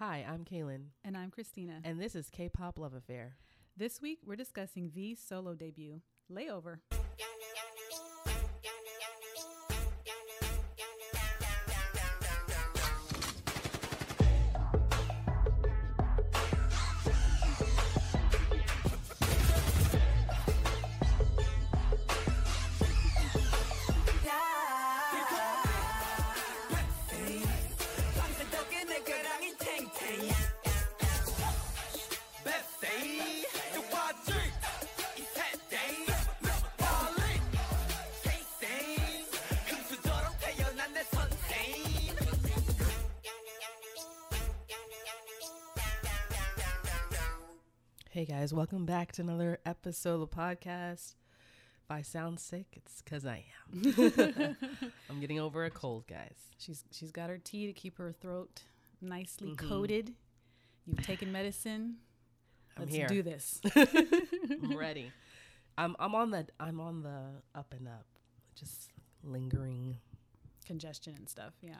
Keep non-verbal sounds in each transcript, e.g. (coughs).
Hi, I'm Kaylin, And I'm Christina. and this is K-pop Love Affair. This week we're discussing V's solo debut, Layover. Guys, welcome back to another episode of the podcast. If I sound sick, it's because I am. (laughs) I'm getting over a cold, guys. She's she's got her tea to keep her throat nicely Mhm. coated. You've taken medicine. I'm Let's here. do this. (laughs) I'm (laughs) ready. I'm I'm on the I'm on the up and up, just lingering. Congestion and stuff. Yeah.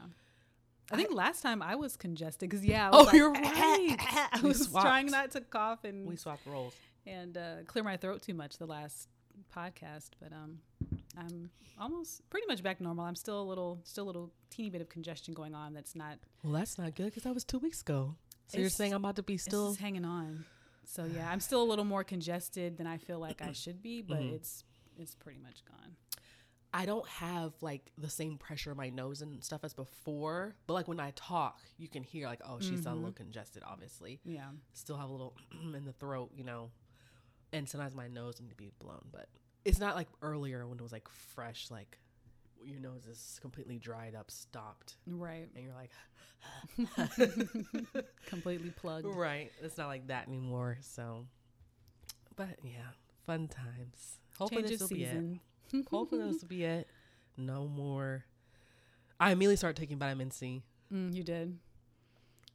I think last time I was congested because yeah, I Oh, like, you're (laughs) right. (laughs) I was trying not to cough and We swapped roles. and uh, clear my throat too much the last podcast, but um, I'm almost pretty much back to normal. I'm still a little, still a little teeny bit of congestion going on. That's not Well, that's not good because that was two weeks ago. So you're saying I'm about to be still hanging on. So yeah, I'm (sighs) still a little more congested than I feel like I should be, but Mhm. it's it's pretty much gone. I don't have like the same pressure in my nose and stuff as before, but like when I talk, you can hear like, oh, she's a mm-hmm. little congested. Obviously, Yeah, still have a little (clears throat) in the throat, you know, and sometimes my nose need to be blown, but it's not like earlier when it was like fresh, like your nose is completely dried up, stopped, right. and you're like, (laughs) (laughs) Completely plugged. right. It's not like that anymore. So, but yeah, fun times. Hopefully Change this will be it. Hopefully this will be it. No more. I immediately started taking vitamin C. Mm, you did.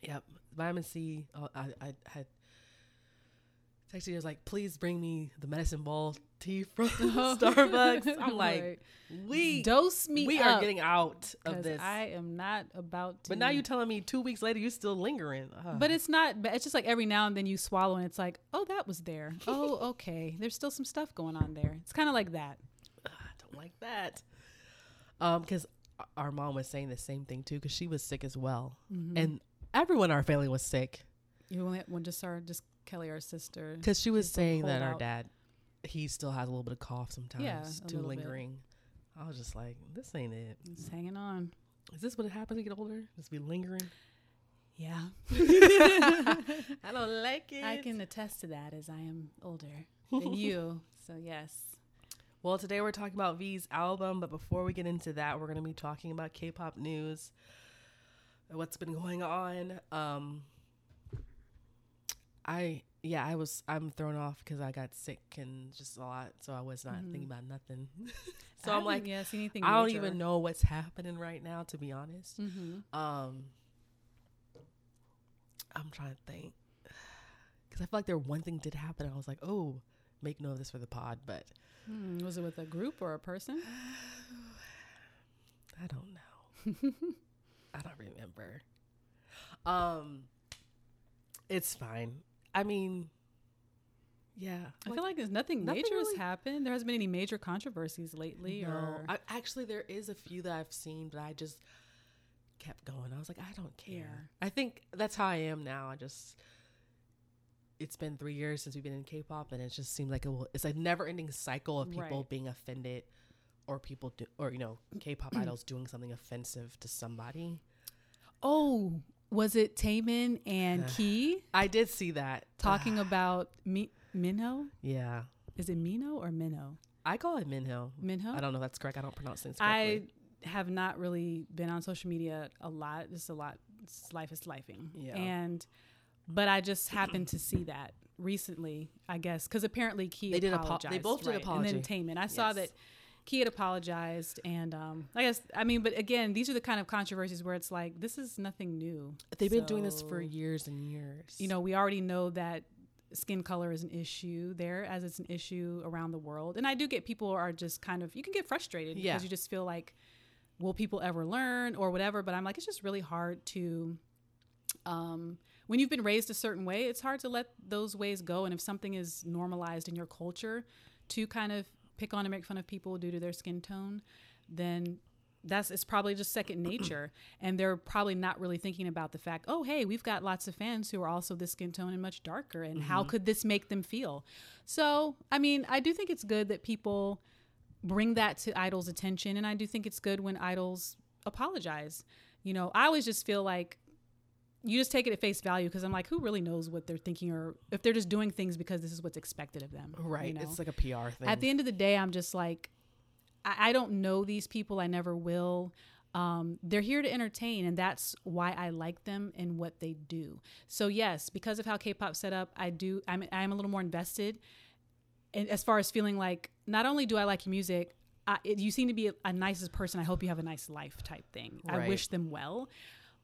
Yep, vitamin C. I I had texted you was like, please bring me the medicine ball tea from (laughs) (laughs) Starbucks. I'm like, Right. we dose me. we are getting out of this. I am not about to. but now you're telling me two weeks later you're still lingering. Ugh. But it's not. But it's just like every now and then you swallow, and it's like, oh, that was there. (laughs) Oh, okay. There's still some stuff going on there. It's kind of like that. Like that. Um, because our mom was saying the same thing too, because she was sick as well, Mm-hmm. and everyone in our family was sick. You only when just our just Kelly, our sister. Because she was saying that hold our dad, he still has a little bit of cough sometimes, Yeah, too little bit. lingering. I was just like, this ain't it. It's hanging on. Is this what it happens when you get older? Just be lingering? Yeah, (laughs) (laughs) I don't like it. I can attest to that as I am older than you. So yes. Well, today we're talking about V's album, but before we get into that, we're going to be talking about K-pop news, what's been going on. Um, I yeah, I was I'm thrown off because I got sick and just a lot, so I was not thinking about nothing. (laughs) so I I'm like, see anything. I don't even know what's happening right now, to be honest. Mm-hmm. Um, I'm trying to think because I feel like there one thing did happen. I was like, oh, make note of this for the pod, but Hmm, was it with a group or a person? (sighs) I don't know. (laughs) I don't remember. Um, it's fine. I mean, yeah. I feel like there's nothing, nothing major really- has happened. There hasn't been any major controversies lately, no. or I, actually, there is a few that I've seen, but I just kept going. I was like, I don't care. Yeah. I think that's how I am now. I just. It's been three years since we've been in K-pop, and it just seems like it will, it's a never-ending cycle of people Right. being offended, or people do, or you know, K-pop mm. idols doing something offensive to somebody. oh, was it Taemin and (sighs) Key I did see that (sighs) talking about Mi- Minho? Yeah, Is it Mino or Minho? I call it Minho. Minho. I don't know if that's correct. I don't pronounce things correctly. I have not really been on social media a lot. Just a lot. Life is lifing. Yeah. And, but I just happened to see that recently. I guess because apparently Key They did apo- apologized. they both did right, And then apology. Taemin. I saw that Key had apologized, and um, I guess I mean, but again, these are the kind of controversies where it's like this is nothing new. They've been doing this for years and years. You know, we already know that skin color is an issue there as it's an issue around the world. And I do get people are just kind of you can get frustrated Yeah. because you just feel like will people ever learn or whatever, but I'm like it's just really hard to um, when you've been raised a certain way, it's hard to let those ways go. And if something is normalized in your culture to kind of pick on and make fun of people due to their skin tone, then that's it's probably just second nature. (clears throat) And they're probably not really thinking about the fact oh hey we've got lots of fans who are also this skin tone and much darker. And how mm-hmm. could this make them feel? So i mean i do think it's good that people bring that to idols attention. And i do think it's good when idols apologize. You know i always just feel like you just take it at face value because i'm like who really knows what they're thinking or if they're just doing things because this is what's expected of them Right. you know? It's like a PR thing. at the end of the day, I'm just like, I, I don't know these people. I never will. Um, they're here to entertain, and that's why I like them and what they do. So yes, because of how K-pop set up, I do. I'm I'm a little more invested, and as far as feeling like not only do I like your music, I, it, you seem to be a, a nicest person. I hope you have a nice life, type thing. I wish them well.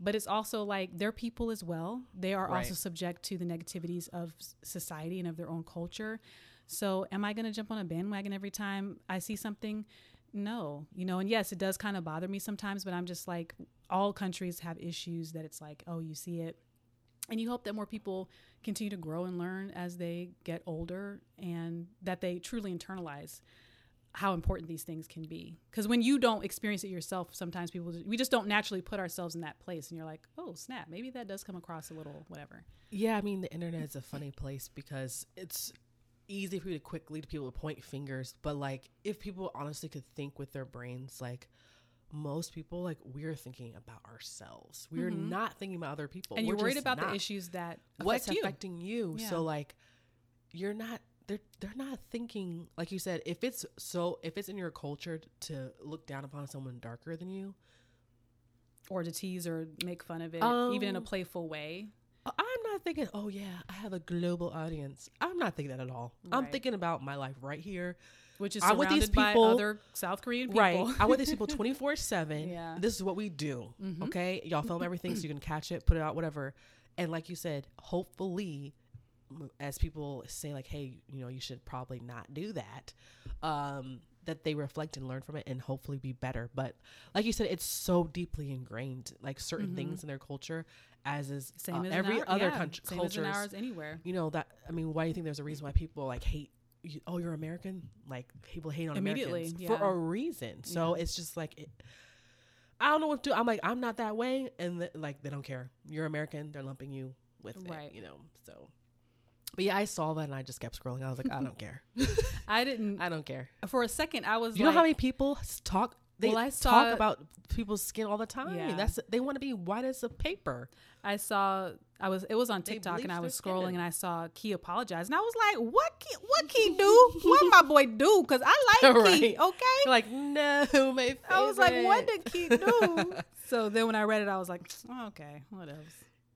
But it's also like they're people as well. They are also subject to the negativities of society and of their own culture. So, am I going to jump on a bandwagon every time I see something? No, you know, and yes, it does kind of bother me sometimes, but I'm just like, all countries have issues that it's like, oh, you see it. And you hope that more people continue to grow and learn as they get older and that they truly internalize how important these things can be. Because when you don't experience it yourself, sometimes people, we just don't naturally put ourselves in that place. And you're like, oh, snap, maybe that does come across a little whatever. Yeah, I mean the internet is a funny place because it's easy for you to quickly to people to point fingers, but like if people honestly could think with their brains, like most people, like we're thinking about ourselves. We're mm-hmm. not thinking about other people. and We're you're worried about the issues that what's affect you. affecting you. Yeah. So like you're not they're they're not thinking like you said, if it's so if it's in your culture to look down upon someone darker than you, or to tease or make fun of it, even in a Um, playful way. I'm not thinking, oh yeah, I have a global audience. I'm not thinking that at all. I'm thinking about my life right here. Which is I'm surrounded with these by people- other South Korean people. Right. I'm with these people (laughs) 24 7. Yeah. This is what we do. Mhm. Okay. Y'all film everything so you can catch it, put it out, whatever. And like you said, hopefully, as people say, like, hey, you know, you should probably not do that, um, that they reflect and learn from it and hopefully be better. But like you said, it's so deeply ingrained, like certain things in their culture, as is Same uh, as every our, other yeah, country culture. ours anywhere. You know that I mean, why do you think there's a reason why people like hate? You, oh, you're American. Like people hate on Immediately, Americans yeah. for a reason. So Yeah. it's just like it, I don't know what to. do. I'm like I'm not that way, and th- like they don't care. You're American. They're lumping you with Right. it. You know. So, but yeah, I saw that and I just kept scrolling. I was like, I don't care. (laughs) I didn't. I don't care. For a second, I was You like, know how many people talk? They Well, I talk about people's skin all the time. Yeah. That's they want to be white as a paper. I saw. I was. It was on TikTok, and I was scrolling, skin. and I saw Key apologize, and I was like, "What? Key, what Key do? (laughs) what my boy do? Because I like Key. Okay." You're like, no, my favorite. (laughs) I was like, "What did Key do?" so then when I read it, I was like, oh, "Okay, what else?"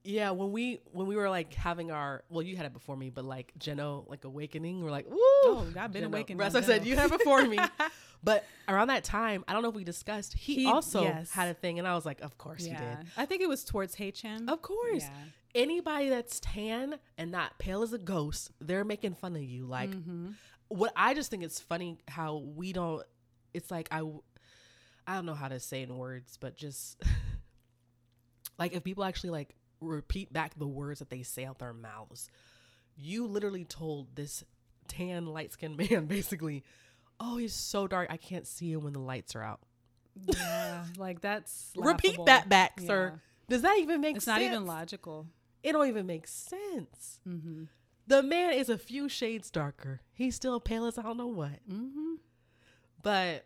Yeah, when we when we were like having our well, you had it before me, but like Jeno like awakening, we're like, woo! Oh, I've been Jeno. awakened As I said, you had it before me, (laughs) but around that time, I don't know if we discussed. He, He- also yes. had a thing, and I was like, of course he did, I think it was towards Haechan. of course. Yeah. Anybody that's tan and not pale as a ghost, they're making fun of you. Like, Mm-hmm. what I just think it's funny how we don't. It's like I, I don't know how to say in words, but just (laughs) like if people actually like repeat back the words that they say out their mouths. You literally told this tan light skinned (laughs) man basically, "Oh, he's so dark, I can't see him when the lights are out." Yeah, like that's (laughs) Repeat that back, Yeah. sir. Does that even make It's sense? not even logical. It don't even make sense. Mm-hmm. The man is a few shades darker. He's still pale as I don't know what. Mm-hmm. But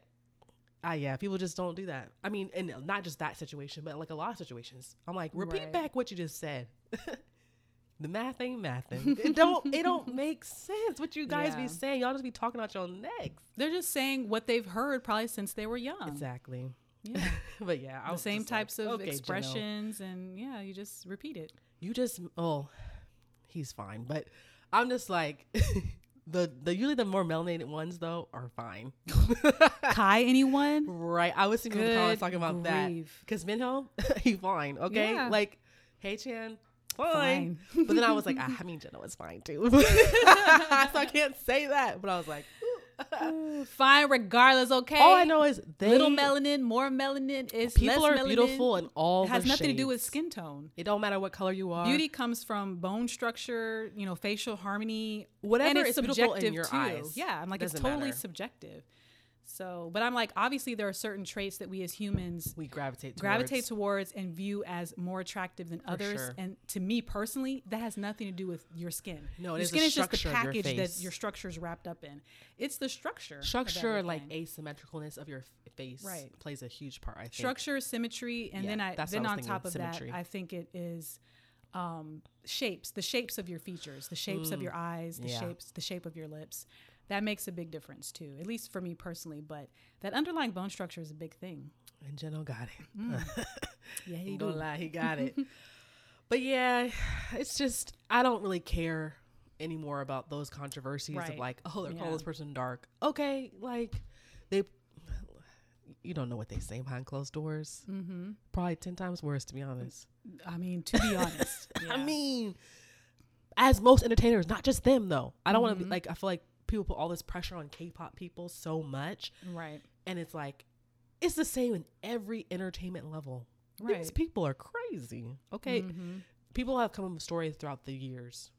ah, yeah, people just don't do that. I mean, and not just that situation, but like a lot of situations. I'm like, repeat Right. back what you just said. (laughs) the math ain't mathing. It don't. It don't (laughs) make sense. What you guys Yeah. be saying? Y'all just be talking out your necks. They're just saying what they've heard probably since they were young. Exactly. Yeah. (laughs) but yeah, I the same just like, types of okay, Janelle, expressions, and yeah, you just repeat it. You just oh, he's fine. But I'm just like. The, the usually the more melanated ones though are fine, (laughs) Kai, anyone? right? I was thinking the comments Good talking about that. Because Minho, (laughs) he fine, okay? Yeah. Like, Haechan, fine. but then I was like, ah, (laughs) I mean, Jeno was fine too. so I can't say that. But I was like, (laughs) Fine, regardless. Okay. All I know is they little melanin, more melanin is people are melanin. beautiful and all It has nothing to do with skin tone. It don't matter what color you are. Beauty comes from bone structure, you know, facial harmony, Whatever and it's is beautiful in subjective your too. eyes Yeah, I'm like it's doesn't totally matter. subjective. So, but I'm like, obviously, there are certain traits that we as humans we gravitate towards. gravitate towards and view as more attractive than others. sure. And to me personally, that has nothing to do with your skin. No, it your skin is just the of your package that your structure is wrapped up in. It's the structure. structure like asymmetricalness of your face Right. plays a huge part. I think. structure, symmetry, and Yeah, then I that's then I on top of thinking, that. I think it is um, shapes, the shapes of your features, the shapes of your eyes, the Mm. Yeah. shapes, the shape of your lips. That makes a big difference too, at least for me personally. But that underlying bone structure is a big thing. And Jeno got it. (laughs) Yeah, he gonna do. lie, he got it. (laughs) but yeah, it's just I don't really care anymore about those controversies of like, oh, they're calling this person dark. Okay, like they, you don't know what they say behind closed doors. Mm-hmm. Probably ten times worse, to be honest. I mean, to be (laughs) honest, I mean, as most entertainers, not just them though. I don't want to be like I feel like people put all this pressure on K-pop people so much, right, and it's like it's the same in every entertainment level. These right. people are crazy. Okay, Mhm. people have come up with stories throughout the years.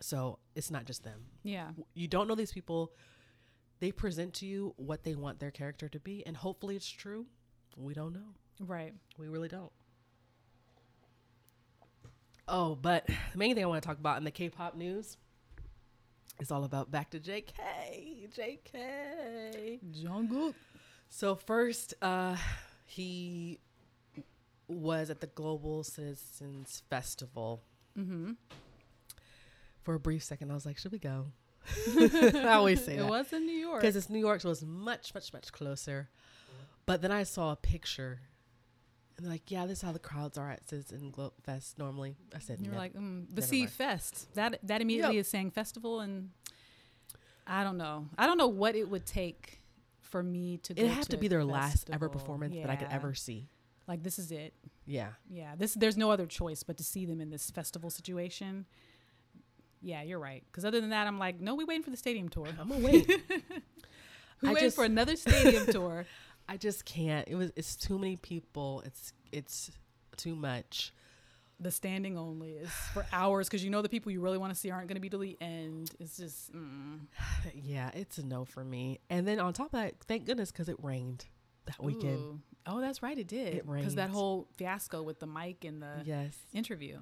So it's not just them. Yeah, You don't know these people. They present to you what they want their character to be, and hopefully it's true. We don't know. right. We really don't. Oh, but the main thing I want to talk about in the K-pop news is all about back to JK. JK. Jungkook. So first, uh, he was at the Global Citizens Festival. Mm-hmm. For a brief second, I was like, "Should we go?" (laughs) (laughs) I always say It that was in New York. because it's New York, so it's much, much, much closer. But then I saw a picture, and they're like, "Yeah, this is how the crowds are at Citizen Glo- Fest normally." I said, You're like, mm, the mind. Fest. That that immediately Yep. is saying festival, and I don't know. I don't know what it would take for me to. "It had to a be their last ever festival. performance that I could ever see." Like this is it. Yeah, Yeah. This there's no other choice but to see them in this festival situation. Yeah, you're right. Because other than that, I'm like, no, we waiting for the stadium tour. I'm gonna wait. (laughs) We I waiting for another stadium (laughs) tour. I just can't. It was. It's too many people. It's. It's too much. The standing only is for hours because you know the people you really want to see aren't going to be till the end. It's just mm. (sighs) Yeah, it's a no for me. And then on top of that, thank goodness because it rained that weekend. Ooh. Oh, that's right, it did. It rained Because that whole fiasco with the mic and the Yes. interview.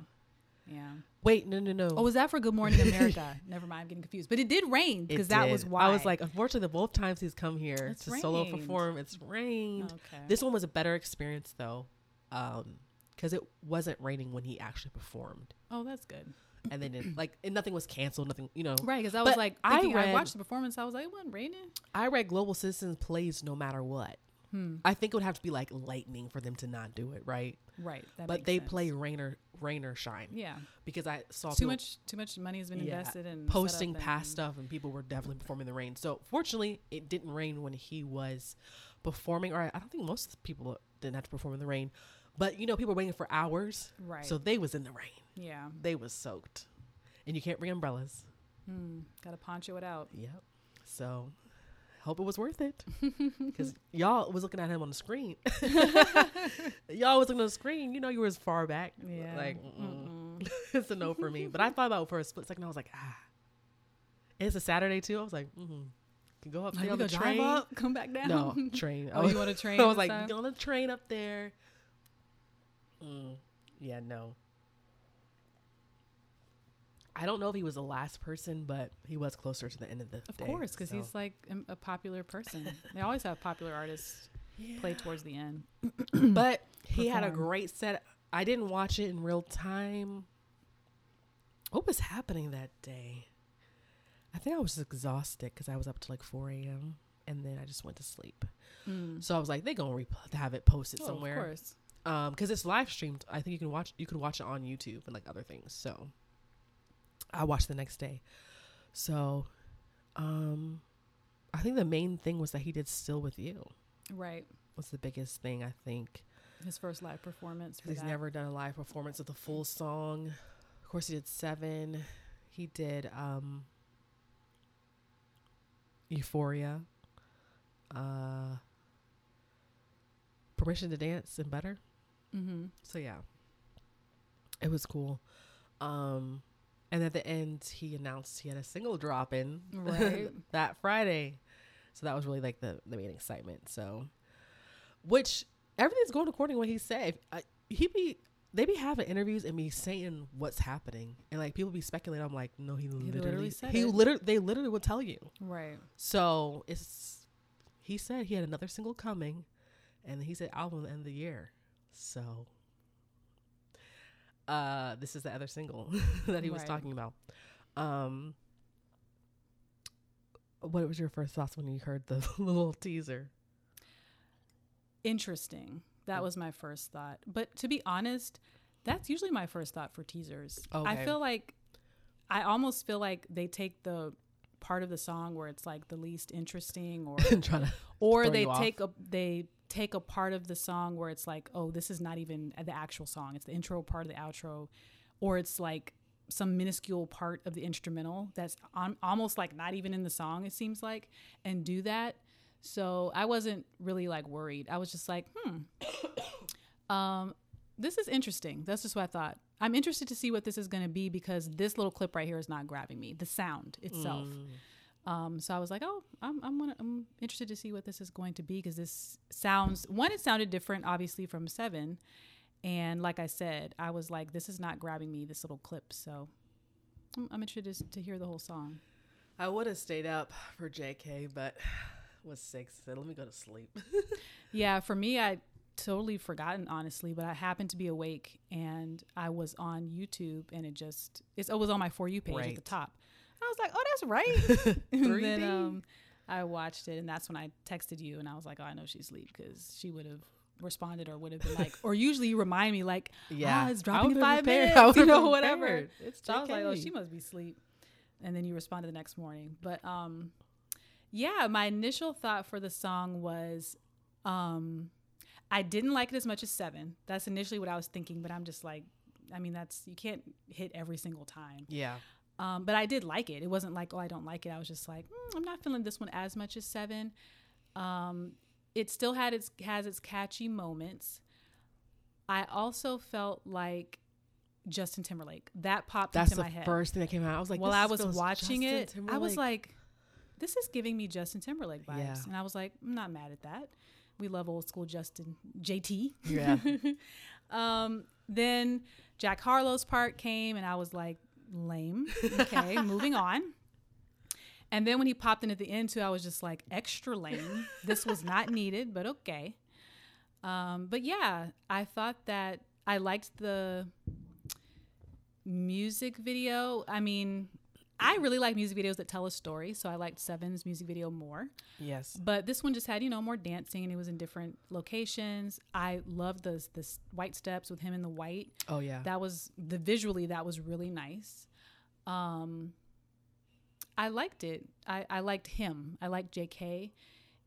Yeah. Wait, no, no, no. Oh, was that for Good Morning (laughs) America? Never mind, I'm getting confused. But it did rain because that was why I was like, unfortunately, the both times he's come here It's to solo rained. perform, it's rained. okay. This one was a better experience though, um, because it wasn't raining when he actually performed, oh, that's good. and then it, like and nothing was canceled, nothing, you know. Right, because I was like, I thinking, I, read- watched the performance. I was like, it wasn't raining. I read Global Citizens plays no matter what. Hmm. I think it would have to be like lightning for them to not do it, right? Right. But they sense. play rain or rain or shine Yeah. because I saw Too people much. Too much money has been Yeah. invested in posting past stuff and people were definitely performing the rain. So fortunately, it didn't rain when he was performing. Or I I don't think most people didn't have to perform in the rain, but you know, people were waiting for hours, Right. so they was in the rain. yeah. They was soaked, and you can't bring umbrellas. Hmm. Got to poncho it out. Yep. So hope it was worth it (laughs) because y'all was looking at him on the screen. (laughs) (laughs) y'all was looking on the screen. You know, you were as far back. Yeah. Like it's a no for me. But I thought about it for a split second. I was like, ah. It's a Saturday too. I was like, mm-hmm. Can go up on the train. up, come back down. No train. Oh, you want to train? I was like, on the train up there. Mm, yeah, no. I don't know if he was the last person, but he was closer to the end of the of day. course, because so. he's like um, a popular person. they always have popular artists play towards the end. (clears throat) but he had a great set. I didn't watch it in real time. What was happening that day? I think I was exhausted because I was up to like 4 a.m. and then I just went to sleep. Mm. So I was like, they're gonna re- have it posted Oh, somewhere. Of course. um because it's live streamed i think you can watch you could watch it on youtube and like other things so i watched the next day so um i think the main thing was that he did still with you Right. was the biggest thing i think His first live performance. He's that. never done a live performance of the full song of course he did seven he did um Euphoria, uh, Permission to Dance, and Better. Mm-hmm. So yeah, it was cool. Um, and at the end, he announced he had a single drop in Right. (laughs) that Friday. So that was really like the the main excitement. So, which everything's going according to what he said. I, he be they be having interviews and be saying what's happening, and like people be speculating. I'm like, no, he literally, literally said he it. literally they literally will tell you. Right. So it's he said he had another single coming, and he said album at the end of the year. So uh this is the other single (laughs) that he was Right. talking about. Um what was your first thoughts when you heard the (laughs) little teaser? Interesting. That was my first thought. But to be honest, that's usually my first thought for teasers. I feel like I almost feel like they take the part of the song where it's like the least interesting or (laughs) or they you off. take a they take a part of the song where it's like oh this is not even the actual song. It's the intro part of the outro or it's like some minuscule part of the instrumental that's on, almost like not even in the song it seems like and do that. So i wasn't really like worried. I was just like hmm. (coughs) Um this is interesting. That's just what i thought. I'm interested to see what this is going to be because this little clip right here is not grabbing me. The sound itself. Mm. Um, so I was like, oh, I'm I'm, wanna, I'm interested to see what this is going to be because this sounds one, it sounded different, obviously from Seven, and like I said, I was like, this is not grabbing me this little clip, so I'm, I'm interested to, to hear the whole song. I would have stayed up for JK, but (sighs) was sick. So let me go to sleep. (laughs) Yeah, for me, I totally forgotten honestly, but I happened to be awake and I was on YouTube and it just it was on my for you page at the top. I was like, oh, that's right. (laughs) and (laughs) then um, I watched it, and that's when I texted you, and I was like, oh, I know she's asleep because she would have responded or would have been like, or usually you remind me like, yeah, it's dropping in five prepared- minutes, (laughs) you know, whatever. It's So I was like, oh, she must be asleep. And then you responded the next morning. But um, yeah, my initial thought for the song was um, I didn't like it as much as Seven. That's initially what I was thinking, but I'm just like, I mean, that's you can't hit every single time. Yeah. Um, but I did like it. It wasn't like, oh, I don't like it. I was just like, mm, I'm not feeling this one as much as Seven. Um, it still had its has its catchy moments. I also felt like Justin Timberlake that popped That's into my head first thing that came out. I was like, while this I was watching Justin it. I was like, this is giving me Justin Timberlake vibes, Yeah. and I was like, I'm not mad at that. We love old school Justin JT. Yeah. (laughs) um, then Jack Harlow's part came, and I was like, lame. Okay, (laughs) moving on. And then when he popped in at the end too, I was just like, extra lame. This was not needed, but okay. Um, but yeah, I thought that I liked the music video. I mean, I really like music videos that tell a story, so I liked Seven's music video more. yes. But this one just had, you know, more dancing and it was in different locations. I loved the the white steps with him in the white. Oh yeah. That was the visually that was really nice. Um I liked it. I, I liked him. I liked JK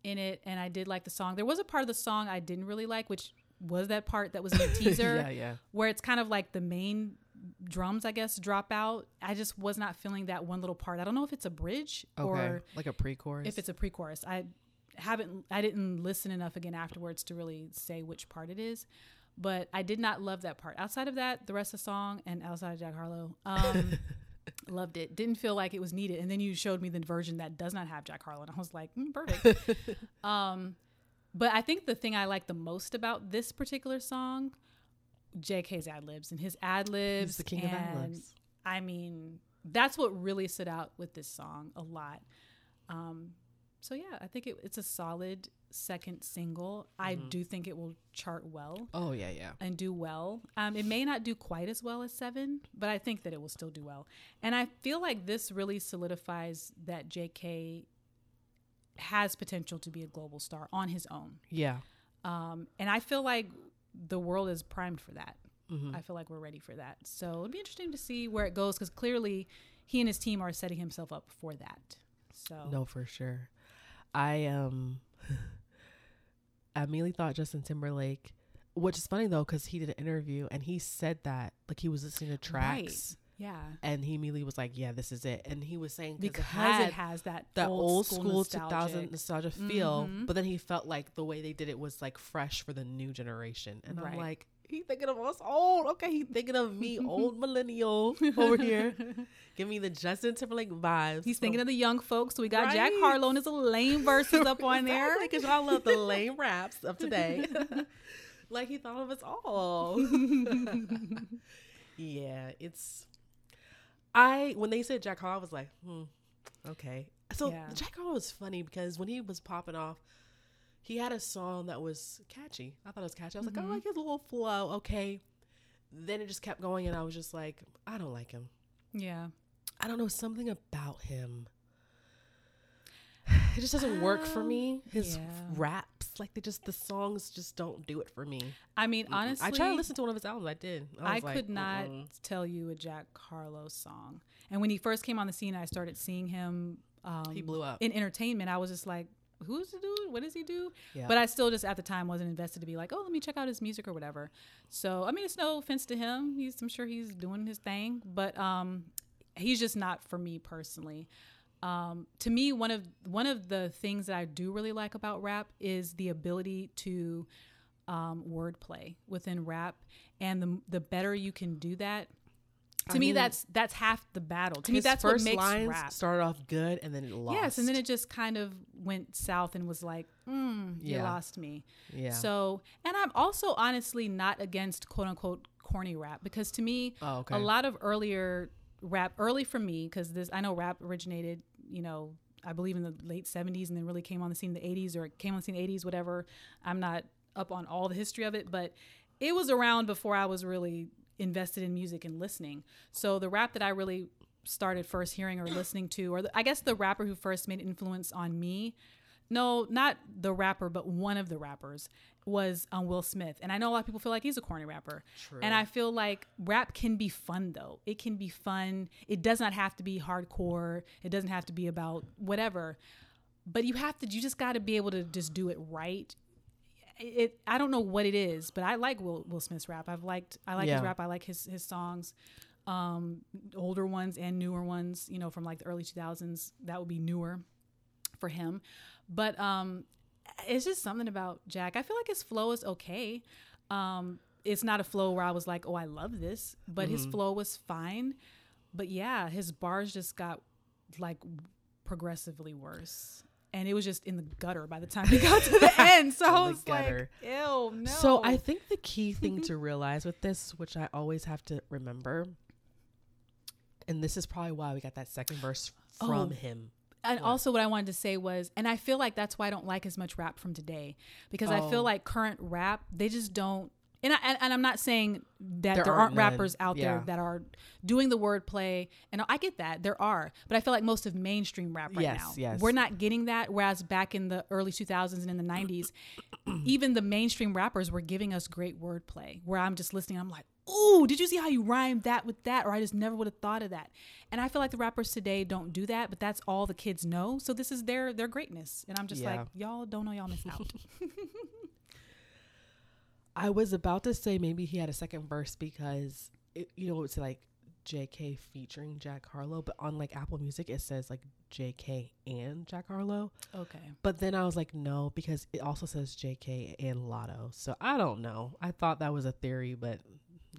in it and I did like the song. There was a part of the song I didn't really like, which was that part that was in the (laughs) teaser yeah, yeah. where it's kind of like the main drums, I guess, drop out. I just was not feeling that one little part. I don't know if it's a bridge Okay. or like a pre-chorus. if it's a pre-chorus. I haven't I didn't listen enough again afterwards to really say which part it is. But I did not love that part. Outside of that, the rest of the song and outside of Jack Harlow, um, (laughs) loved it. Didn't feel like it was needed. And then you showed me the version that does not have Jack Harlow, and I was like, mm, perfect. (laughs) um, but I think the thing I like the most about this particular song, JK's ad libs and his ad libs. He's the king of ad and libs. I mean, that's what really stood out with this song a lot. Um, so yeah, I think it, it's a solid second single. I Mm-hmm. do think it will chart well Oh yeah, yeah. and do well. Um, it may not do quite as well as Seven, but I think that it will still do well. And I feel like this really solidifies that J.K. has potential to be a global star on his own. Yeah. Um, and I feel like the world is primed for that. Mhm. I feel like we're ready for that. So it'll be interesting to see where it goes because clearly he and his team are setting himself up for that. So No, for sure. I um (laughs) I immediately thought Justin Timberlake, which is funny though, because he did an interview and he said that like he was listening to tracks Yeah. and he immediately was like, "Yeah, this is it." And he was saying Because it it has that that old, school, nostalgic- 2000 nostalgia feel, Mhm. but then he felt like the way they did it was like fresh for the new generation. And I'm like, he thinking of us old. Okay, he thinking of me, (laughs) old millennial over here. Give me the Justin Timberlake vibes. He's thinking of the young folks. So we got Jack Harlow and his lame verses up on (laughs) there. because y'all love the lame raps of today. (laughs) like he thought of us all. yeah, it's. I when they said Jack Harlow, I was like, hmm, okay. So Yeah. Jack Harlow was funny because when he was popping off, he had a song that was catchy. I thought it was catchy. I was like, Mm-hmm. I like his little flow. Okay. Then it just kept going, and I was just like, I don't like him. Yeah. I don't know something about him. It just doesn't work for (gasps) me. His yeah. raps, like they just the songs just don't do it for me. I mean, honestly, I tried to listen to one of his albums. I did. I, I, like, could not "Mm-mm." tell you a Jack Harlow song. And when he first came on the scene, I started seeing him. Um, He blew up. in entertainment. I was just like, "Who's the dude? What does he do?" Yeah. But I still just at the time wasn't invested to be like, "Oh, let me check out his music or whatever." So I mean, it's no offense to him. He's I'm sure he's doing his thing, but um, he's just not for me personally. Um, to me, one of one of the things that I do really like about rap is the ability to um, wordplay within rap, and the the better you can do that, to I me, mean, that's that's half the battle. To me, that's what makes lines rap. started off good and then it lost. Yes, and then it just kind of went south and was like, mm, you Yeah. lost me. yeah. So, and I'm also honestly not against quote unquote corny rap because to me, oh, okay. a lot of earlier rap, early for me, because this I know rap originated, you know, I believe in the late 70s and then really came on the scene in the 80s or came on the scene in the 80s, whatever. I'm not up on all the history of it, but it was around before I was really invested in music and listening. So the rap that I really started first hearing or listening to, or the, I guess the rapper who first made influence on me, no, not the rapper, but one of the rappers was um, Will Smith. And I know a lot of people feel like he's a corny rapper. True. And I feel like rap can be fun though. It can be fun. It does not have to be hardcore. It doesn't have to be about whatever. But you have to you just got to be able to just do it right. It I don't know what it is, but I like Will Will Smith's rap. I've liked I like Yeah. his rap. I like his his songs. Um older ones and newer ones, you know, from like the early 2000s. That would be newer for him. But um it's just something about Jack. I feel like his flow is okay. Um, it's not a flow where I was like, oh, I love this, but his flow was fine. But yeah, his bars just got like progressively worse. And it was just in the gutter by the time we got to the (laughs) end. So I was gutter. like, ew, no. So I think the key thing to (laughs) realize with this, which I always have to remember, and this is probably why we got that second verse from Oh. him. And also what I wanted to say was, and I feel like that's why I don't like as much rap from today because I Oh. feel like current rap they just don't. And, I, and, I'm not saying that There there, aren't aren't rappers out Yeah. there that are doing the wordplay, and I get that there are, but I feel like most of mainstream rap right Yes, now, yes. we're not getting that. Whereas back in the early 2000s and in the 90s, (clears throat) even the mainstream rappers were giving us great wordplay. Where I'm just listening, I'm like, ooh, did you see how you rhymed that with that? Or I just never would have thought of that. And I feel like the rappers today don't do that, but that's all the kids know. So this is their their greatness. And I'm just Yeah. like, y'all don't know y'all miss out. (laughs) (laughs) I was about to say maybe he had a second verse because it, you know it's like J.K. featuring Jack Harlow, but on like Apple Music it says like J.K. and Jack Harlow. okay. But then I was like, no, because it also says J.K. and Latto. So I don't know. I thought that was a theory, but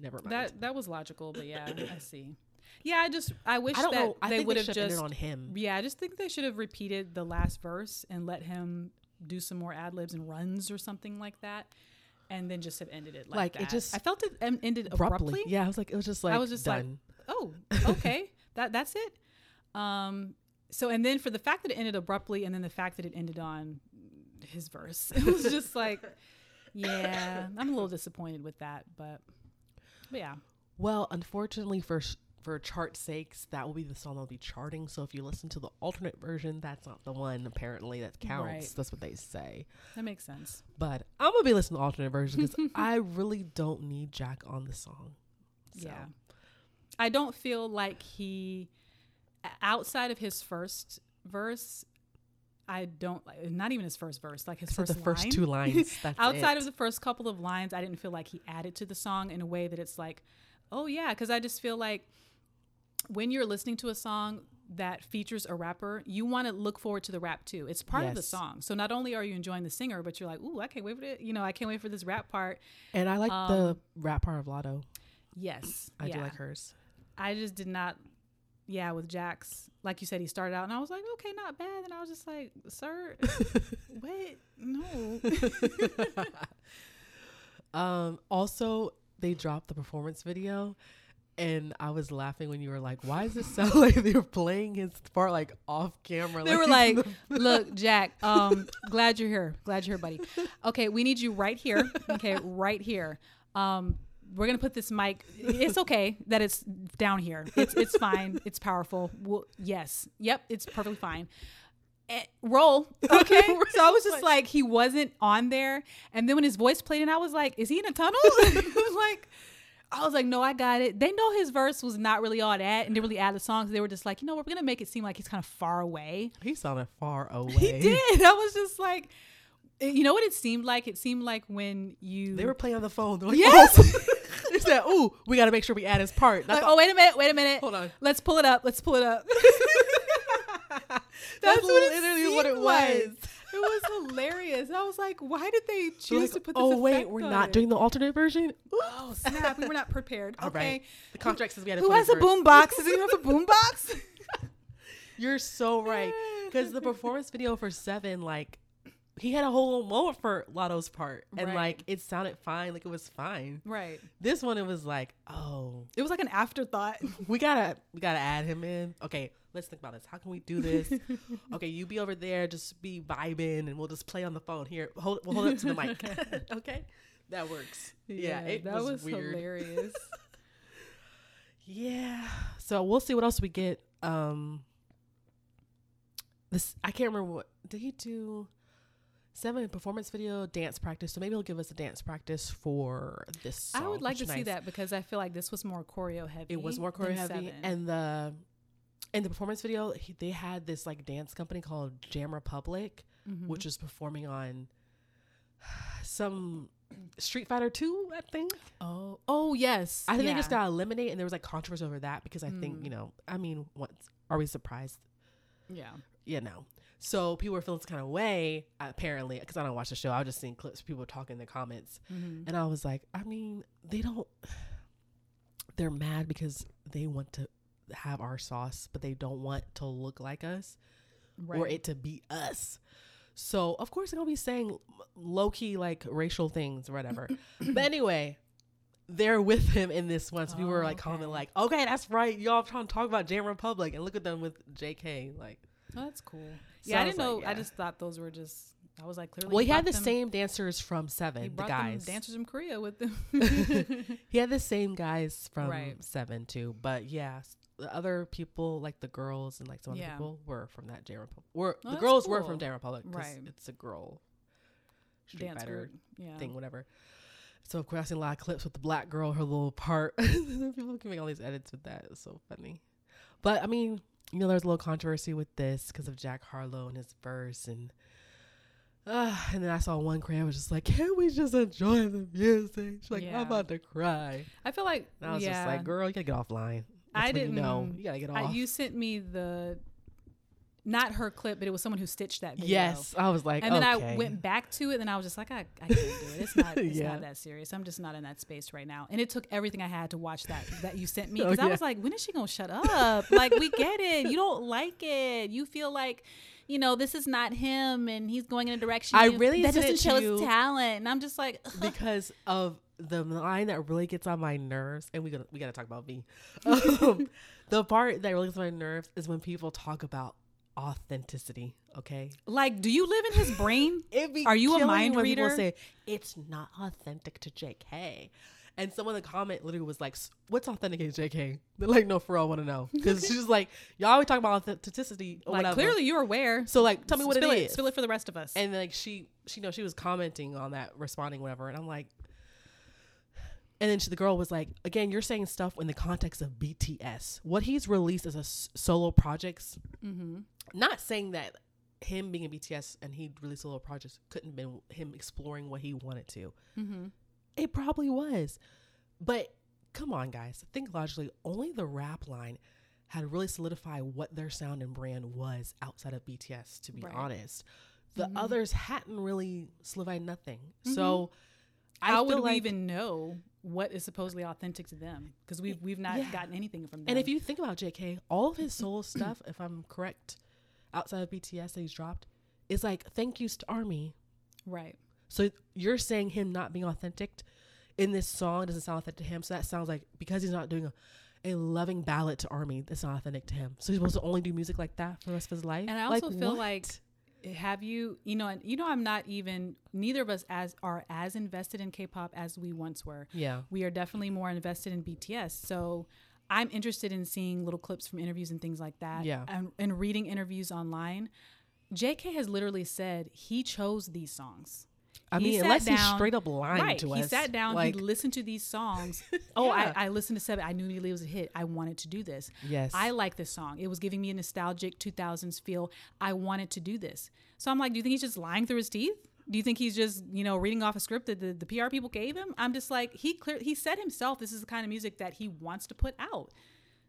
never mind. That that was logical, but yeah, I see. Yeah, I just I wish I don't that know. I they think would have just on him. Yeah, I just think they should have repeated the last verse and let him do some more ad libs and runs or something like that, and then just have ended it like, Like, it just I felt it ended Abruptly. abruptly. Yeah, I was like, it was just like I was just like. Oh, okay, (laughs) that that's it. Um, so and then for the fact that it ended abruptly, and then the fact that it ended on his verse, (laughs) it was just like, yeah, I'm a little disappointed with that, but but yeah, well, unfortunately for sh- for chart sakes, that will be the song that'll be charting. So if you listen to the alternate version, that's not the one apparently that counts. Right. That's what they say. that makes sense. But I'm gonna be listening to the alternate version because (laughs) I really don't need Jack on the song. So. Yeah. I don't feel like he outside of his first verse, I don't like not even his first verse, like his first the first line. two (laughs) lines. (laughs) Outside it. of the first couple of lines, I didn't feel like he added to the song in a way that it's like, oh yeah, because I just feel like when you're listening to a song that features a rapper, you want to look forward to the rap too. It's part of the song. So not only are you enjoying the singer, but you're like, ooh, I can't wait for it. You know, I can't wait for this rap part. And I like Um, the rap part of Latto. Yes. I do like hers. I just did not. Yeah, with Jax, like you said, he started out, and I was like, okay, not bad. And I was just like, sir, (laughs) wait, no. (laughs) Um, also, they dropped the performance video, and I was laughing when you were like, "Why does it sound (laughs) like they're playing his part like off camera?" They were like, the- look, Jack, um, glad you're here. Glad you're here, buddy. Okay, we need you right here. Okay, right here. Um, we're gonna put this mic. It's okay that it's down here. It's it's fine. It's powerful. Well, yes. Yep. It's perfectly fine. Eh, roll. (laughs) Okay. (laughs) so I was just like, he wasn't on there. And then when his voice played, and I was like, is he in a tunnel? (laughs) it was like. I was like, no, I got it. They know his verse was not really all that and didn't really add the songs. They were just like, you know, we're gonna make it seem like he's kind of far away. he sounded far away. He did. I was just like, you know what it seemed like? It seemed like when you They were playing on the phone. Like, (laughs) Yes! "Oh." (laughs) they said, "Ooh, we got to make sure we add his part." like, That's oh wait a minute, wait a minute. Hold on. Let's pull it up. Let's pull it up. (laughs) That's what it literally what it seemed like. was. It was hilarious. I was like, why did they choose like, to put this? oh wait, we're not it?" doing the alternate version. Ooh. Oh snap! We were not prepared. Okay. right. The contract says we had to Who has a boom box? Does anyone have a boom box? You're so right. Because the performance video for Seven, like, he had a whole little moment for Latto's part, and Right. like it sounded fine, like it was fine. right. This one, it was like, oh, It was like an afterthought. (laughs) we gotta, we gotta add him in. Okay, let's think about this. How can we do this? (laughs) okay, you be over there, just be vibing, and we'll just play on the phone. Here, hold, we'll hold it to the mic. (laughs) okay, that works. Yeah, it that was, was, hilarious. Yeah. So we'll see what else we get. Um this I can't remember what did he do seven performance video dance practice. So maybe he'll give us a dance practice for this song. I would like to is see that because I feel like this was more choreo heavy. It was more choreo heavy Seven. and the in the performance video he, they had this like dance company called Jam Republic Mhm. which was performing on some Street Fighter 2, I think. oh oh yes, I think yeah. they just got eliminated, and there was like controversy over that because I think Mm. you know, I mean, what are we surprised? yeah. Yeah, no. So people were feeling this kind of way apparently because I don't watch the show. I was just seeing clips, people talking in the comments, Mhm. and I was like, I mean, they don't. They're mad because they want to have our sauce, but they don't want to look like us or it to be us. So of course they're gonna be saying low key like racial things or whatever. (clears throat) but anyway, they're with him in this one. So people were Oh, like okay. like, okay, that's right. Y'all trying to talk about Jam Republic and look at them with JK. Like, Oh, that's cool. So yeah, I I didn't know. like, I just thought those were just. I was like, clearly. well, he had the them- same dancers from He Seven, the guys. dancers from Korea with them. (laughs) he had the same guys from Right. Seven too. But yeah, the other people like the girls and like some other Yeah. people were from that Jam Republic. Were Oh, the girls were from Jam Republic? Right. It's a girl. Street Dance Fighter. Yeah. thing, whatever. So of course I seen a lot of clips with the black girl, her little part. (laughs) People can make all these edits with that. It's so funny. But I mean, you know, there's a little controversy with this because of Jack Harlow and his verse, and uh, and then I saw one crowd was just like, "Can't we just enjoy the music?" She's like, Yeah. "I'm about to cry." I feel like. And I was yeah. just like, "Girl, you gotta get offline." I didn't You know, you gotta get I, off. you sent me the. Not her clip, but it was someone who stitched that video. yes, I was like, and then okay. I went back to it, and I was just like, I, I can't do it. It's not, it's (laughs) Yeah. not that serious. I'm just not in that space right now. And it took everything I had to watch that that you sent me (laughs) Oh, because I was like, when is she gonna shut up? like, we get it. You don't like it. You feel like, you know, this is not him, and he's going in a direction I you- really that doesn't show his talent. And I'm just like, ugh. (laughs) because of the line that really gets on my nerves, and we gotta we gotta talk about me. Um, the part that really gets on my nerves is when people talk about authenticity. Okay, like, do you live in his brain? (laughs) it be Are you a mind when people reader? Say it's not authentic to JK. And someone in the comment literally was like, "What's authentic to JK?" They're like, "No, for real, I want to know." Because she's like, "Y'all always talk about authenticity or like, whatever." clearly you're aware. so like, tell me what spill it is. Spill it for the rest of us. And like she, she know she was commenting on that, responding whatever, and I'm like, and then she, the girl was like, again, you're saying stuff in the context of BTS. What he's released as a s- solo projects, mm-hmm. not saying that him being in BTS and he released solo projects couldn't have been him exploring what he wanted to. Mm-hmm. It probably was, but come on, guys, think logically. Only the rap line had really solidified what their sound and brand was outside of BTS, to be Right. honest. The Mhm. others hadn't really solidified nothing. So I How would we like, even know what is supposedly authentic to them? Because we've we've not Yeah. gotten anything from them. and if you think about JK, all of his soul (clears throat) stuff, if I'm correct, outside of BTS that he's dropped, is like thank yous to Army. right, So you're saying him not being authentic in this song doesn't sound authentic to him. So that sounds like because he's not doing a, a loving ballad to Army, that's not authentic to him. So he's supposed to only do music like that for the rest of his life. And I also feel what? like have you you know and you know I'm not even neither of us as are as invested in K-pop as we once were. yeah, We are definitely more invested in BTS. So I'm interested in seeing little clips from interviews and things like that. Yeah. And, and reading interviews online. JK has literally said he chose these songs. I He mean, unless he's straight up lying right. to us. he sat down, Like, he listened to these songs. (laughs) oh, Yeah. I, I listened to seven. I knew Nearly was a hit. I wanted to do this. yes, I like this song. It was giving me a nostalgic 2000s feel. I wanted to do this. So I'm like, do you think he's just lying through his teeth? Do you think he's just, you know, reading off a script that the, the PR people gave him? I'm just like, he clear he said himself this is the kind of music that he wants to put out.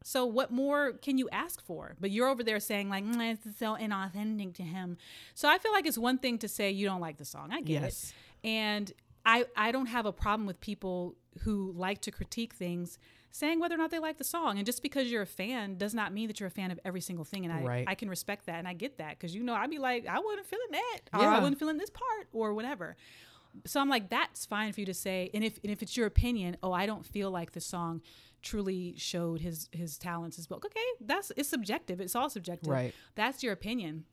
So what more can you ask for? But you're over there saying like, mm, it's so inauthentic to him. So I feel like it's one thing to say you don't like the song. I get Yes. it. And I I don't have a problem with people who like to critique things saying whether or not they like the song. And just because you're a fan does not mean that you're a fan of every single thing. And I, Right. I can respect that and I get that because you know I'd be like, I wasn't feeling that or I wasn't feeling this part or whatever. So I'm like, that's fine for you to say. And if and if it's your opinion, oh, I don't feel like the song truly showed his his talents, his book. Okay, that's it's subjective. It's all subjective. Right. That's your opinion.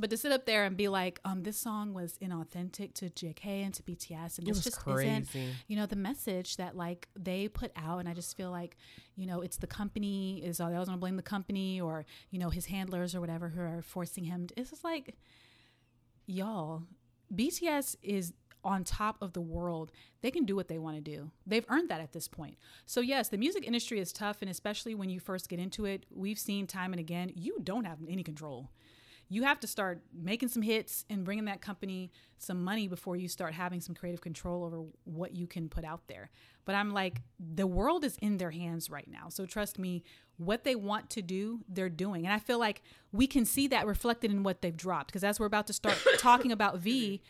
But to sit up there and be like, um, this song was inauthentic to JK and to BTS, and it this just crazy. isn't, you know, the message that like they put out. And I just feel like, you know, it's the company is I was gonna blame the company or you know his handlers or whatever who are forcing him. To, it's just like, y'all, BTS is on top of the world. They can do what they want to do. They've earned that at this point. So yes, the music industry is tough, and especially when you first get into it, we've seen time and again you don't have any control. You have to start making some hits and bringing that company some money before you start having some creative control over what you can put out there. But I'm like, the world is in their hands right now. So trust me, what they want to do, they're doing. And I feel like we can see that reflected in what they've dropped. Because as we're about to start talking about V,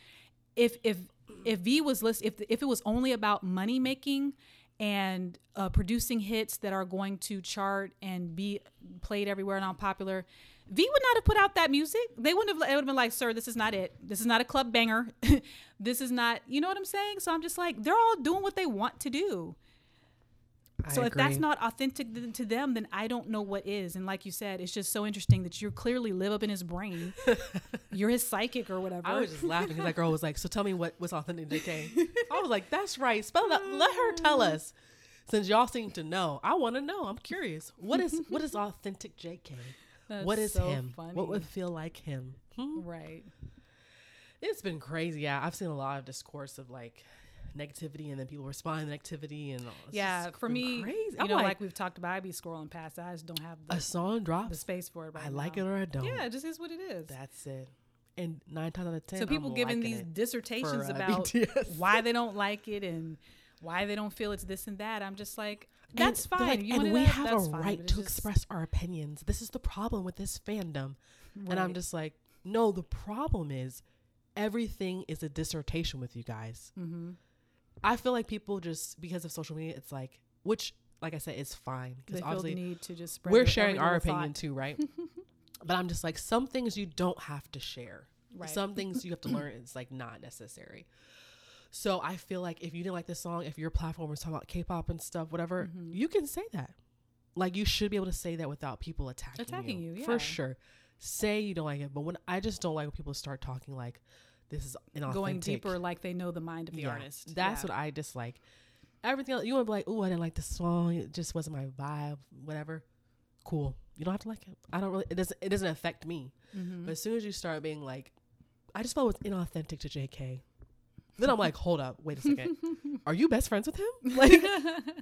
if if if V was list if if it was only about money making and uh, producing hits that are going to chart and be played everywhere and unpopular, V would not have put out that music. They wouldn't have. It would have been like, "Sir, this is not it. This is not a club banger. (laughs) this is not." You know what I'm saying? So I'm just like, they're all doing what they want to do. I So if that's not authentic th- to them, then I don't know what is. And like you said, it's just so interesting that you clearly live up in his brain. (laughs) You're his psychic or whatever. I was just laughing because that girl was like, "So tell me what what's authentic JK." (laughs) I was like, "That's right. Spell it out. Let her tell us." Since y'all seem to know, I want to know. I'm curious. What is what is (laughs) authentic JK? That's what is so him? funny. What would feel like him? Hmm? right? It's been crazy. Yeah, I've seen a lot of discourse of like negativity, and then people responding to negativity, and all. It's Yeah, for me, crazy. you I'm know, like, like, we've talked about, I be scrolling past. I just don't have a song song the space for it. Right I like now. it or I don't. Yeah, it just is what it is. that's it. And nine times out of ten, so people I'm giving these dissertations for, uh, (laughs) about BTS. why they don't like it and why they don't feel it's this and that. I'm just like, that's And fine. like, you and we that? have That's a fine, right to just- express our opinions. This is the problem with this fandom. And I'm just like, no, the problem is everything is a dissertation with you guys. Mhm. I feel like people just because of social media, it's like, which, like I said, is fine because obviously need to just spread we're sharing our opinion thought. too, right? (laughs) but I'm just like, some things you don't have to share. Right. Some (laughs) things you have to learn it's like not necessary. So I feel like if you didn't like this song, if your platform was talking about K-pop and stuff, whatever, Mhm. you can say that. Like you should be able to say that without people attacking, Attacking you, yeah. for sure. Say you don't like it, but when I just don't like when people start talking like this is inauthentic. going deeper, like they know the mind of the Yeah, artist. That's Yeah. what I dislike. Everything else, you want to be like, oh, I didn't like this song. It just wasn't my vibe. Whatever. Cool. You don't have to like it. I don't really. It doesn't. It doesn't affect me. Mhm. But as soon as you start being like, I just felt it was inauthentic to JK. Then I'm like, hold up, wait a second. (laughs) Are you best friends with him? (laughs) Like,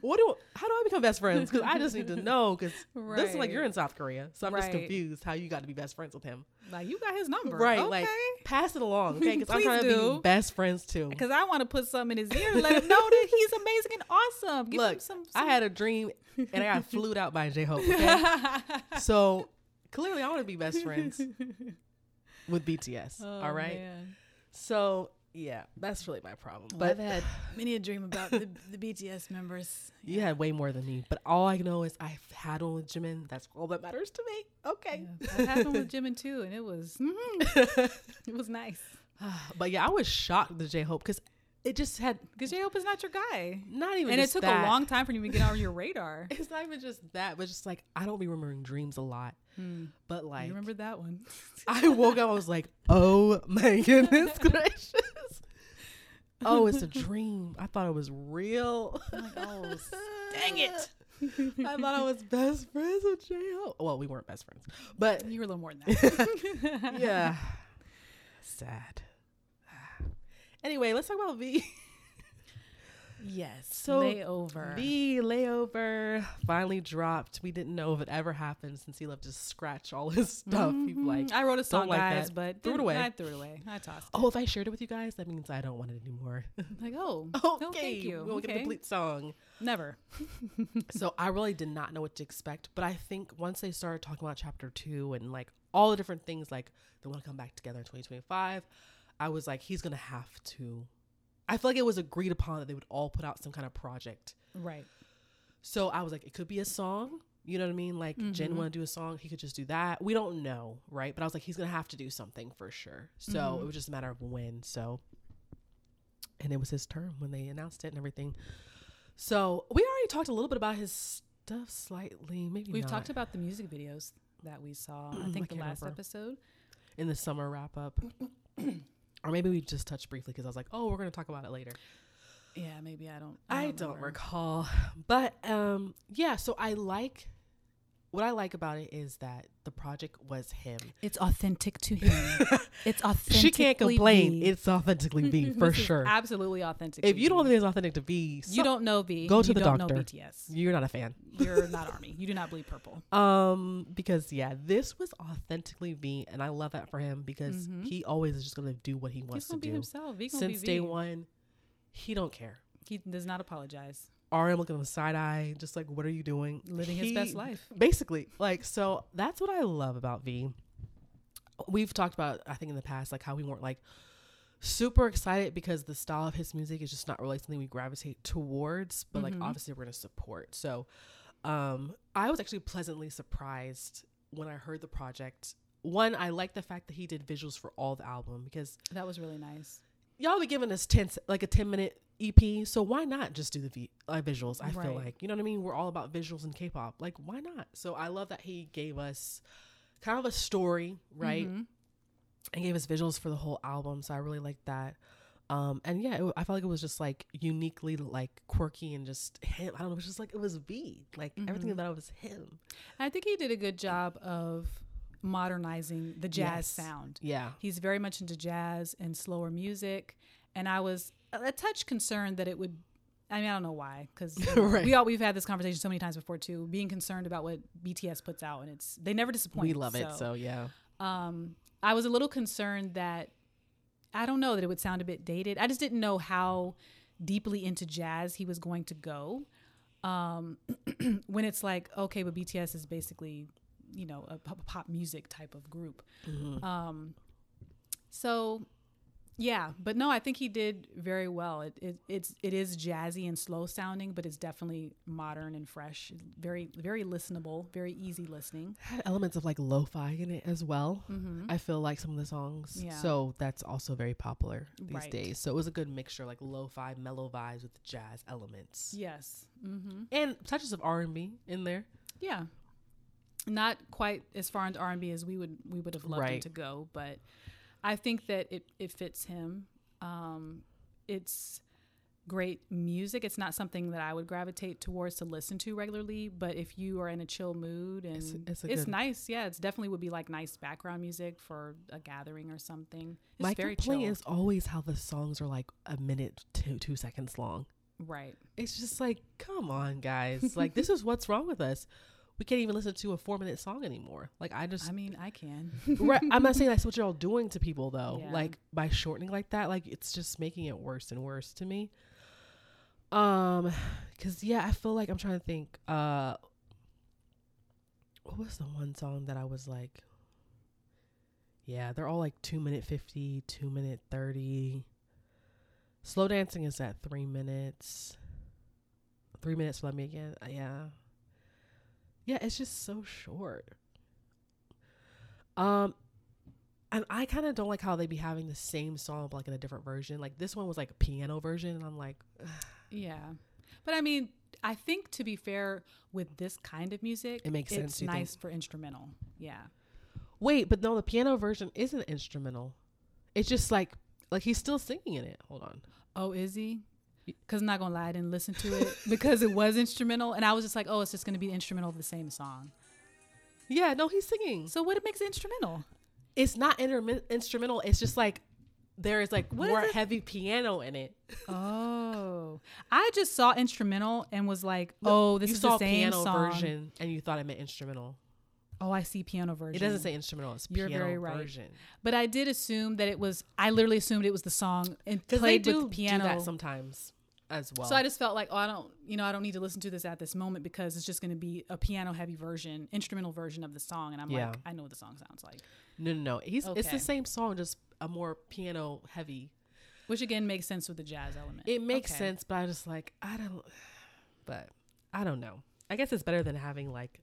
what do? How do I become best friends? Because I just need to know. Because this is like you're in South Korea, so I'm just confused how you got to be best friends with him. like you got his number, Right? Okay. Like, pass it along, (laughs) okay? Because I'm trying to be best friends too. because I want to put something in his ear to let him know that he's amazing and awesome. Give him Look, some, I had a dream and I got flued out by J Hope. Okay? so clearly, I want to be best friends with BTS. Oh, all right. man. So yeah, that's really my problem. Well, But I've had (sighs) many a dream about the, the BTS (laughs) members. you had way more than me. But all I know is I've had one with Jimin. That's all that matters to me. Okay. Yeah, I had one with (laughs) Jimin too, and it was (laughs) mhm, it was nice. (sighs) but yeah, I was shocked with J Hope because it just had Because J Hope is not your guy, not even. and it took that. a long time for you to get on your radar. It's not even just that, but just like I don't be remembering dreams a lot. Hmm. But like remember that one. I woke up, I was like, oh my goodness gracious. Oh, (laughs) it's a dream. I thought it was real. Like, oh, (laughs) dang it! I thought I was best friends with J Hope. Well, we weren't best friends, but You were a little more than (laughs) that. yeah, sad. (sighs) Anyway, let's talk about V. Yes. So, layover. V layover finally dropped. We didn't know if it ever happened since he left to scratch all his (laughs) stuff. Mhm. like, I wrote a song, like guys, that. but Threw it away. I threw it away. I tossed. oh, if I shared it with you guys, that means I don't want it anymore. (laughs) Like, oh, okay, thank you. we'll get a Okay. complete song. Never. (laughs) so I really did not know what to expect. But I think once they started talking about chapter two and like all the different things, like they want to come back together in 2025, I was like, he's gonna have to. I feel like it was agreed upon that they would all put out some kind of project. Right. So I was like, it could be a song. You know what I mean? Like Jin Mhm. want to do a song, he could just do that. We don't know, right? But I was like, he's gonna have to do something for sure. So Mhm. it was just a matter of when. So, and it was his term when they announced it and everything. So we already talked a little bit about his stuff slightly. Maybe We've not. talked about the music videos that we saw. I I think the last remember. episode. in the summer wrap up, (clears throat) or maybe we just touched briefly because I was like, oh, we're gonna talk about it later. Yeah, maybe I don't. I don't remember. recall, but um, yeah. So I like what I like about it is that the project was him. It's authentic to him. (laughs) it's authentic. she can't complain. It's authentically V (laughs) for sure. Absolutely authentic. If you don't think it's authentic to V, you don't know V. go to you the doctor. BTS. You're not a fan. You're (laughs) not Army. You do not bleed purple. Um, because yeah, this was authentically V, and I love that for him because Mhm. he always is just gonna do what he wants to do. himself. Since day one, he don't care. He does not apologize. RM looking with side eye, just like, what are you doing? Living his best life. Basically, like, so that's what I love about V. We've talked about, I think, in the past, like how we weren't like super excited because the style of his music is just not really something we gravitate towards, but like Mhm. obviously we're gonna support. So, um, I was actually pleasantly surprised when I heard the project. One, I like the fact that he did visuals for all the album because That was really nice. y'all be giving us 10 like a 10 minute EP, so why not just do the v- uh, visuals? I feel like you know what I mean. We're all about visuals and K-pop. Like why not? So I love that he gave us kind of a story, right? Mhm. And gave us visuals for the whole album. So I really like that. Um, and yeah, it, I felt like it was just like uniquely like quirky and just him. I don't know. It was just like it was V. Like everything Mhm. about it was him. I think he did a good job of modernizing the jazz Yes. sound. Yeah. He's very much into jazz and slower music, and I was a touch concerned that it would. I mean, I don't know why, because (laughs) Right. we all we've had this conversation so many times before too. Being concerned about what BTS puts out, and it's they never disappoint. we love it. So yeah. um, I was a little concerned that I don't know that it would sound a bit dated. I just didn't know how deeply into jazz he was going to go. Um, (clears throat) when it's like, okay, but BTS is basically, you know, a pop, music type of group. Mhm. Um, so yeah, but no, I think he did very well. It, it it's it is jazzy and slow sounding, but it's definitely modern and fresh. Very very listenable, very easy listening. Had elements of like lo-fi in it as well. Mm-hmm. I feel like some of the songs. Yeah. So that's also very popular these Right. days. So it was a good mixture, like lo-fi, mellow vibes with jazz elements, Yes. Mm-hmm. and touches of R and B in there. Yeah. Not quite as far into R and B as we would we would have loved him to go, but I think that it, it fits him. Um, it's great music. It's not something that I would gravitate towards to listen to regularly, but if you are in a chill mood and It's- it's, it's good- nice, yeah, it's definitely would be like nice background music for a gathering or something. It's My very complaint chill. is always how the songs are like a minute to two seconds long. right. It's just like, come on, guys. like, this is what's wrong with us. We can't even listen to a four minute song anymore. Like, I just, I mean, I can. right, I'm not (laughs) saying that's what you're all doing to people though. Yeah. Like, by shortening like that, like, it's just making it worse and worse to me. Um, cause yeah, I feel like I'm trying to think, uh, what was the one song that I was like, yeah, they're all like two minute 50, two minute 30. Slow dancing is at three minutes. Three minutes, let me again. Uh, yeah. Yeah, it's just so short. Um, and I kind of don't like how they be having the same song, but like in a different version. Like this one was like a piano version, and I'm like, Yeah. But I mean, I think to be fair with this kind of music, It makes sense, It's you think? nice for instrumental. Yeah. wait, but no, the piano version isn't instrumental. It's just like, like he's still singing in it. Hold on. Oh, is he? Because I'm not gonna lie, I didn't listen to it (laughs) because it was instrumental, and I was just like, oh, it's just gonna be the instrumental of the same song. Yeah, no, he's singing. So what makes it instrumental? It's not intermi- instrumental. It's just like there is like What more is heavy piano in it. Oh, I just saw instrumental and was like, oh, this you is the same piano song. version, and you thought it meant instrumental. Oh, I see piano version. It doesn't say instrumental. It's You're piano very right. version. But I did assume that it was. I literally assumed it was the song and played do with piano. do that sometimes as well. So I just felt like, oh, I don't, you know, I don't need to listen to this at this moment because it's just going to be a piano heavy version, instrumental version of the song, and I'm Yeah. like, I know what the song sounds like, no, no, no. He's it's the same song, just a more piano heavy. which again makes sense with the jazz element. It makes Okay. sense, but I just like I don't. But I don't know. I guess it's better than having like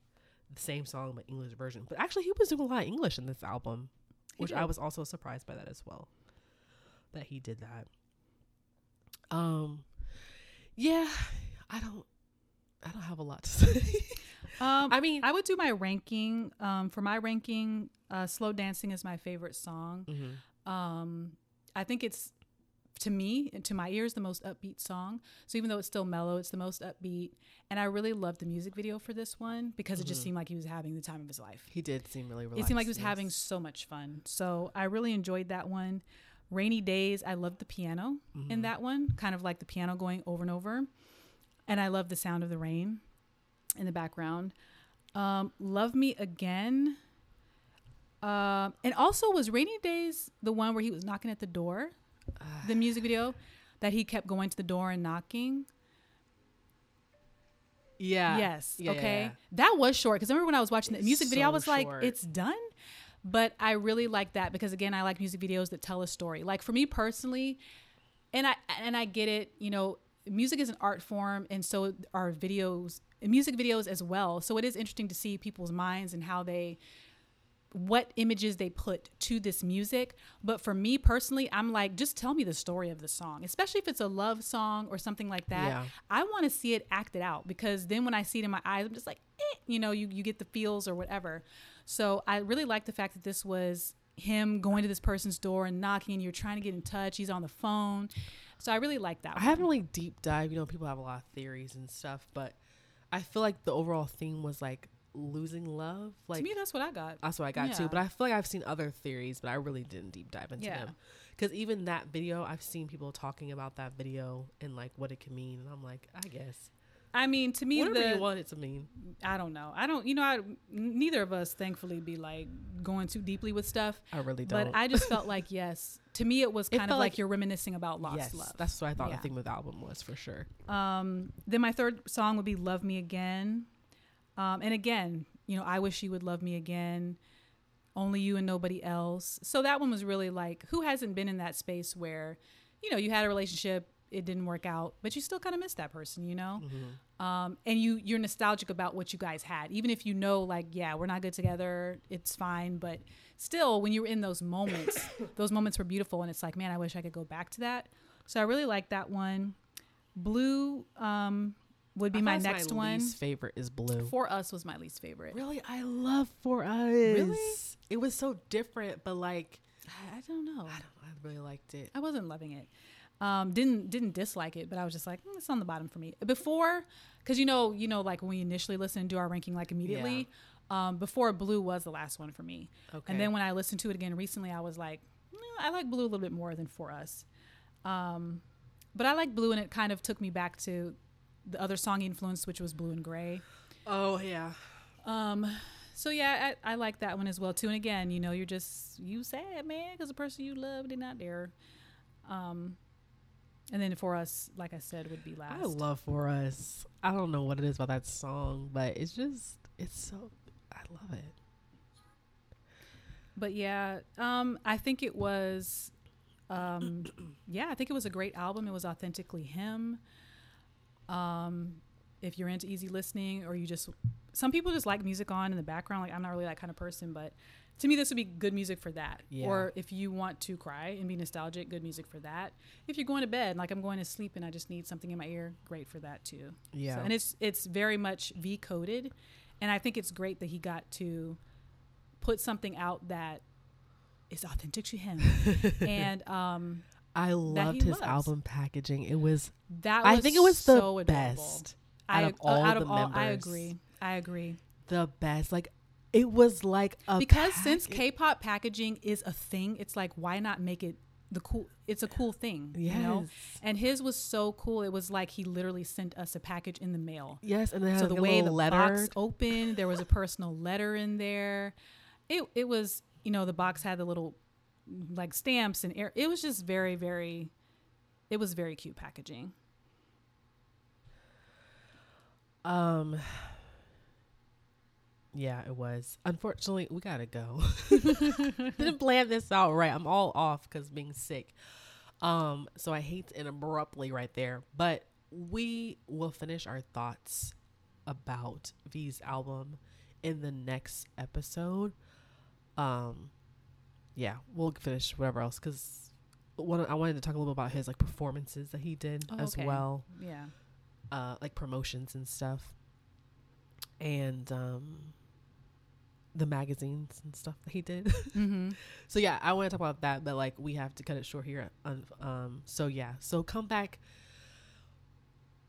the same song but English version. But actually, he was doing a lot of English in this album, He which I was also surprised by that as well. That he did that. Um, yeah, I don't. I don't have a lot to say. Um, I mean, I would do my ranking. Um, for my ranking, uh, "Slow Dancing" is my favorite song. mhm. Um, I think it's to me and to my ears the most upbeat song. So even though it's still mellow, it's the most upbeat. And I really loved the music video for this one because it just Mhm. seemed like he was having the time of his life. he did seem really. It seemed like he was in having so much fun. So I really enjoyed that one. Rainy Days, I love the piano in Mhm. that one, kind of like the piano going over and over. And I love the sound of the rain in the background. Um, Love Me Again. Um, and also was Rainy Days the one where he was knocking at the door, the music video that he kept going to the door and knocking. Yeah. Yes. Yeah, yeah, okay. yeah. That was short because I remember when I was watching the It's music video, I so was like, it's done. But I really like that because again, I like music videos that tell a story. Like for me personally, and I and I get it, you know, music is an art form and so are videos music videos as well. So it is interesting to see people's minds and how they what images they put to this music. But for me personally, I'm like, just tell me the story of the song, especially if it's a love song or something like that. Yeah. I want to see it acted out because then when I see it in my eyes, I'm just like, eh, you know, you, you get the feels or whatever. So I really like the fact that this was him going to this person's door and knocking and you're trying to get in touch. He's on the phone. So I really like that. I haven't really deep dive. You know, people have a lot of theories and stuff, but I feel like the overall theme was like losing love. Like to me, that's what I got. that's what I got Yeah. too. But I feel like I've seen other theories, but I really didn't deep dive into Yeah. them. Because even that video, I've seen people talking about that video and like what it can mean, and I'm like, I guess I mean, to me, whatever the, you want it to mean. I don't know. I don't, you know, I, neither of us thankfully be like going too deeply with stuff. I really don't. But I just felt (laughs) like, yes, to me, it was It kind of like, like- you're reminiscing about lost yes, love. that's what I thought Yeah. the thing with the album was for sure. Um, then my third song would be "Love Me Again," um, and again, you know, I wish you would love me again. Only you and nobody else. So that one was really like, who hasn't been in that space where, you know, you had a relationship, it didn't work out, but you still kind of miss that person, you know? Mm-hmm. Um, and you you're nostalgic about what you guys had, even if you know, like, yeah, we're not good together, it's fine, but still, when you're in those moments, (coughs) those moments were beautiful, and it's like, man, I wish I could go back to that. So I really like that one. Blue um, would be I my next my one. Least favorite is blue. For Us was my least favorite. Really, I love For Us. Really? It was so different, but like I, I don't know. I don't. I really liked it. I wasn't loving it. Um, didn't didn't dislike it, but I was just like, mm, it's on the bottom for me. Before, because you know, you know, like when we initially listen and do our ranking, like immediately. Um, before Blue was the last one for me, Okay. and then when I listened to it again recently, I was like, "Mm, I like Blue a little bit more than For Us. Um, but I like Blue, and it kind of took me back to the other song influence, which was Blue and Gray. oh yeah. Um, so yeah, I, I like that one as well too. And again, you know, you're just you sad man because the person you love they're not there. Um, and then for us, like I said, would be last. I love for us. I don't know what it is about that song, but it's just it's so I love it. But yeah, um, I think it was, um, (clears throat) yeah, I think it was a great album. It was authentically him. Um, if you're into easy listening, or you just, some people just like music on in the background. Like I'm not really that kind of person, but to me, this would be good music for that. Yeah. Or if you want to cry and be nostalgic, good music for that. If you're going to bed, like I'm going to sleep and I just need something in my ear, great for that too. Yeah. So, and it's it's very much V coded, and I think it's great that he got to put something out that is authentic to him. (laughs) and um, I loved his loves. album packaging. It was that I think it was the adorable. best I, out of uh, all out the of all, I agree. I agree. the best. Like it was like a because since K-pop packaging is a thing, it's like why not make it the cool? It's a cool thing, you know. And his was so cool. It was like he literally sent us a package in the mail. Yes, and so had the a way the letter. box opened, there was a personal letter in there. It it was you know the box had the little like stamps and air. It was just very very. It was very cute packaging. Um. Yeah, it was. Unfortunately, we gotta go. (laughs) Didn't plan this out right. I'm all off because being sick. Um, so I hate to end abruptly right there, but we will finish our thoughts about V's album in the next episode. Um, yeah, we'll finish whatever else because one I wanted to talk a little bit about his like performances that he did Oh, as okay. well Yeah. uh, like promotions and stuff, and um, the magazines and stuff that he did. (laughs) Mm-hmm. so yeah, I want to talk about that, but like we have to cut it short here. Um, um, so yeah, so come back.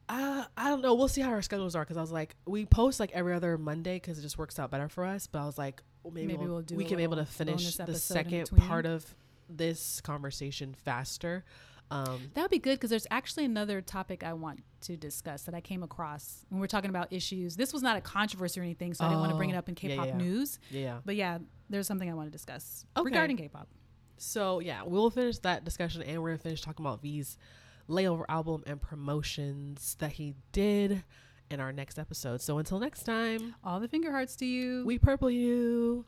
Uh, I don't know. We'll see how our schedules are because I was like, we post like every other Monday because it just works out better for us. But I was like, well, maybe, Maybe we'll, we'll do we can be able to finish the second part of this conversation faster. Um, That would be good because there's actually another topic I want to discuss that I came across when we're talking about issues. This was not a controversy or anything, so I didn't want to bring it Oh, up in K-pop yeah. news. yeah. But yeah, there's something I want to discuss Okay. regarding K-pop. So yeah, we'll finish that discussion and we're gonna finish talking about V's layover album and promotions that he did in our next episode. So until next time, All the finger hearts to you. we purple you.